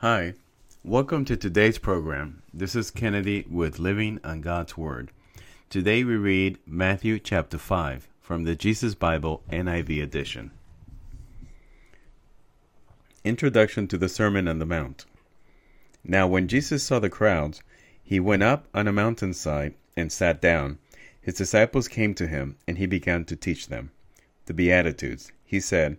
Hi, welcome to today's program. This is Kennedy with Living on God's Word. Today we read Matthew chapter 5 from the Jesus Bible NIV edition. Introduction to the Sermon on the Mount. Now, when Jesus saw the crowds, he went up on a mountainside and sat down. His disciples came to him, and he began to teach them. The Beatitudes. He said,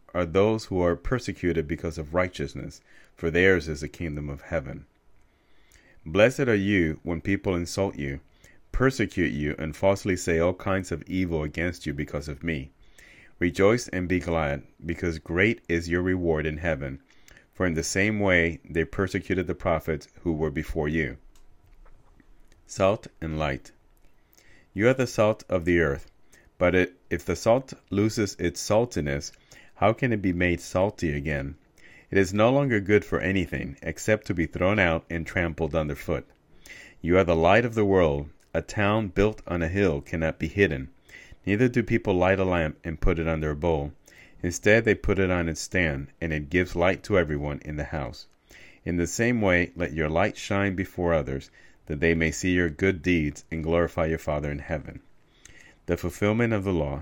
are those who are persecuted because of righteousness, for theirs is the kingdom of heaven. Blessed are you when people insult you, persecute you, and falsely say all kinds of evil against you because of me. Rejoice and be glad, because great is your reward in heaven. For in the same way they persecuted the prophets who were before you. Salt and light. You are the salt of the earth, but it, if the salt loses its saltiness, how can it be made salty again? It is no longer good for anything except to be thrown out and trampled underfoot. You are the light of the world. A town built on a hill cannot be hidden. Neither do people light a lamp and put it under a bowl. Instead, they put it on its stand, and it gives light to everyone in the house. In the same way, let your light shine before others, that they may see your good deeds and glorify your Father in heaven. The fulfillment of the law,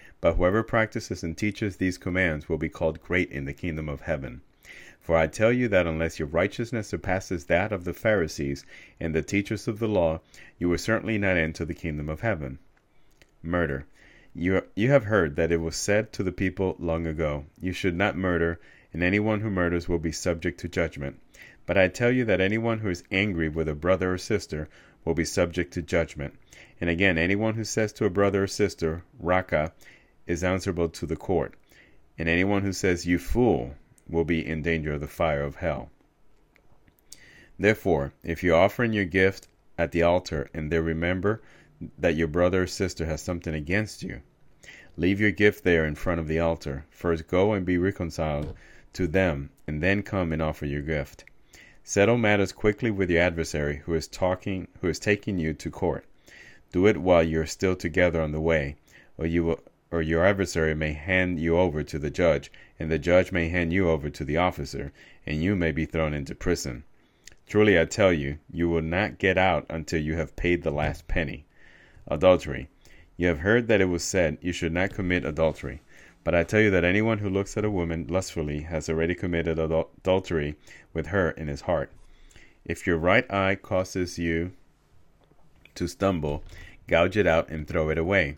But whoever practices and teaches these commands will be called great in the kingdom of heaven. For I tell you that unless your righteousness surpasses that of the Pharisees and the teachers of the law, you will certainly not enter the kingdom of heaven. Murder. You, you have heard that it was said to the people long ago, You should not murder, and anyone who murders will be subject to judgment. But I tell you that anyone who is angry with a brother or sister will be subject to judgment. And again, anyone who says to a brother or sister, Raca, is answerable to the court, and anyone who says, You fool, will be in danger of the fire of hell. Therefore, if you offer in your gift at the altar and there remember that your brother or sister has something against you, leave your gift there in front of the altar. First go and be reconciled to them, and then come and offer your gift. Settle matters quickly with your adversary who is talking who is taking you to court. Do it while you are still together on the way, or you will or your adversary may hand you over to the judge, and the judge may hand you over to the officer, and you may be thrown into prison. Truly I tell you, you will not get out until you have paid the last penny. Adultery. You have heard that it was said, You should not commit adultery. But I tell you that anyone who looks at a woman lustfully has already committed adultery with her in his heart. If your right eye causes you to stumble, gouge it out and throw it away.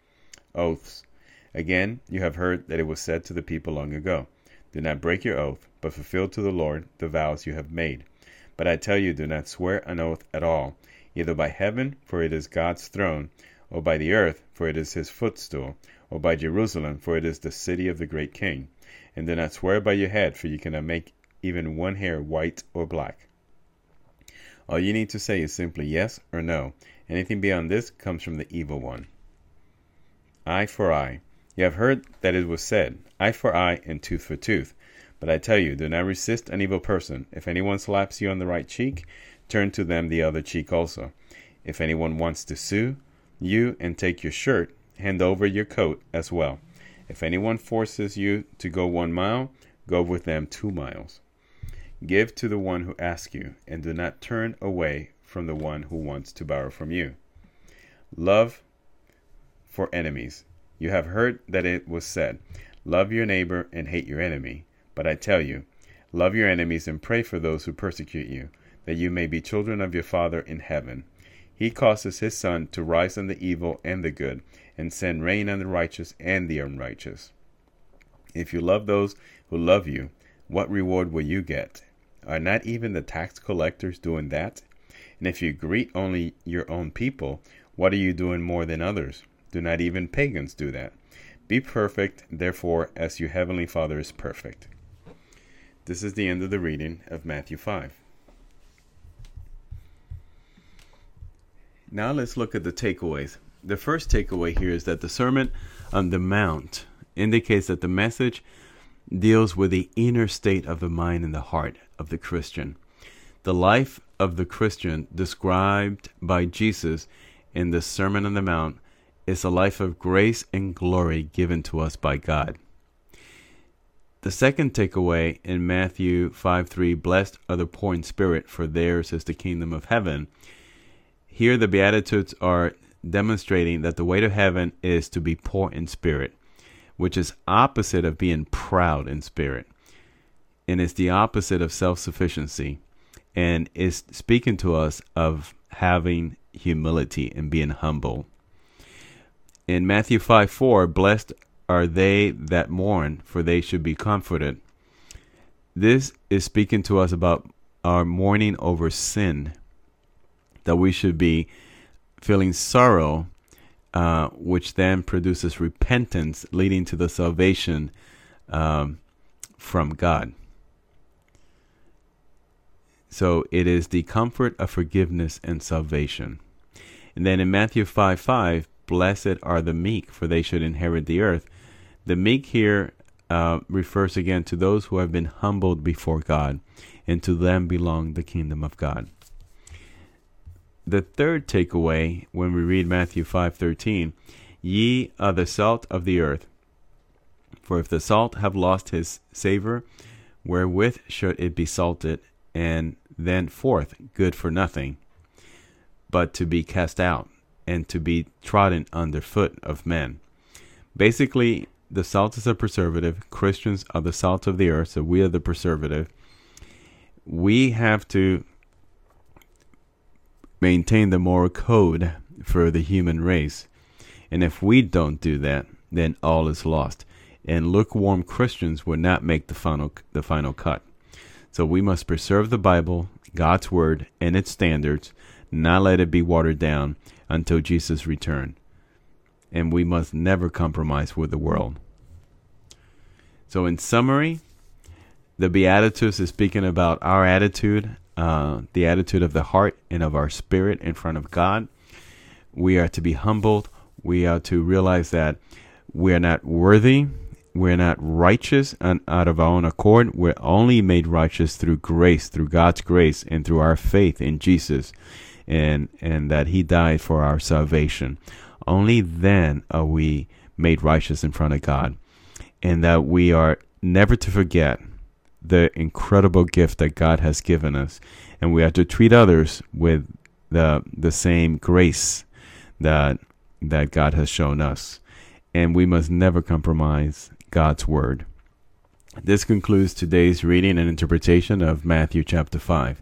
Oaths. Again, you have heard that it was said to the people long ago, Do not break your oath, but fulfill to the Lord the vows you have made. But I tell you, do not swear an oath at all, either by heaven, for it is God's throne, or by the earth, for it is his footstool, or by Jerusalem, for it is the city of the great king. And do not swear by your head, for you cannot make even one hair white or black. All you need to say is simply yes or no. Anything beyond this comes from the evil one. Eye for eye. You have heard that it was said, Eye for eye and tooth for tooth. But I tell you, do not resist an evil person. If anyone slaps you on the right cheek, turn to them the other cheek also. If anyone wants to sue you and take your shirt, hand over your coat as well. If anyone forces you to go one mile, go with them two miles. Give to the one who asks you, and do not turn away from the one who wants to borrow from you. Love for enemies. You have heard that it was said, Love your neighbor and hate your enemy. But I tell you, love your enemies and pray for those who persecute you, that you may be children of your Father in heaven. He causes his sun to rise on the evil and the good, and send rain on the righteous and the unrighteous. If you love those who love you, what reward will you get? Are not even the tax collectors doing that? And if you greet only your own people, what are you doing more than others? Do not even pagans do that? Be perfect, therefore, as your heavenly Father is perfect. This is the end of the reading of Matthew 5. Now let's look at the takeaways. The first takeaway here is that the Sermon on the Mount indicates that the message deals with the inner state of the mind and the heart of the Christian. The life of the Christian described by Jesus in the Sermon on the Mount is a life of grace and glory given to us by God. The second takeaway in Matthew 5 3 Blessed are the poor in spirit, for theirs is the kingdom of heaven. Here, the Beatitudes are demonstrating that the way to heaven is to be poor in spirit, which is opposite of being proud in spirit. And it's the opposite of self sufficiency. And is speaking to us of having humility and being humble. In Matthew 5 4, blessed are they that mourn, for they should be comforted. This is speaking to us about our mourning over sin, that we should be feeling sorrow, uh, which then produces repentance, leading to the salvation um, from God. So it is the comfort of forgiveness and salvation. And then in Matthew 5 5, blessed are the meek, for they should inherit the earth. The meek here uh, refers again to those who have been humbled before God, and to them belong the kingdom of God. The third takeaway when we read Matthew 5:13, ye are the salt of the earth. For if the salt have lost his savor, wherewith should it be salted, and then forth good for nothing, but to be cast out and to be trodden underfoot of men. Basically, the salt is a preservative. Christians are the salt of the earth, so we are the preservative. We have to maintain the moral code for the human race. And if we don't do that, then all is lost. And lukewarm Christians will not make the final the final cut. So we must preserve the Bible, God's word, and its standards, not let it be watered down until Jesus' return and we must never compromise with the world. So, in summary, the Beatitudes is speaking about our attitude, uh, the attitude of the heart and of our spirit in front of God. We are to be humbled. We are to realize that we are not worthy. We're not righteous and out of our own accord. We're only made righteous through grace, through God's grace, and through our faith in Jesus, and and that He died for our salvation. Only then are we made righteous in front of God. And that we are never to forget the incredible gift that God has given us. And we have to treat others with the the same grace that that God has shown us. And we must never compromise God's word. This concludes today's reading and interpretation of Matthew chapter 5.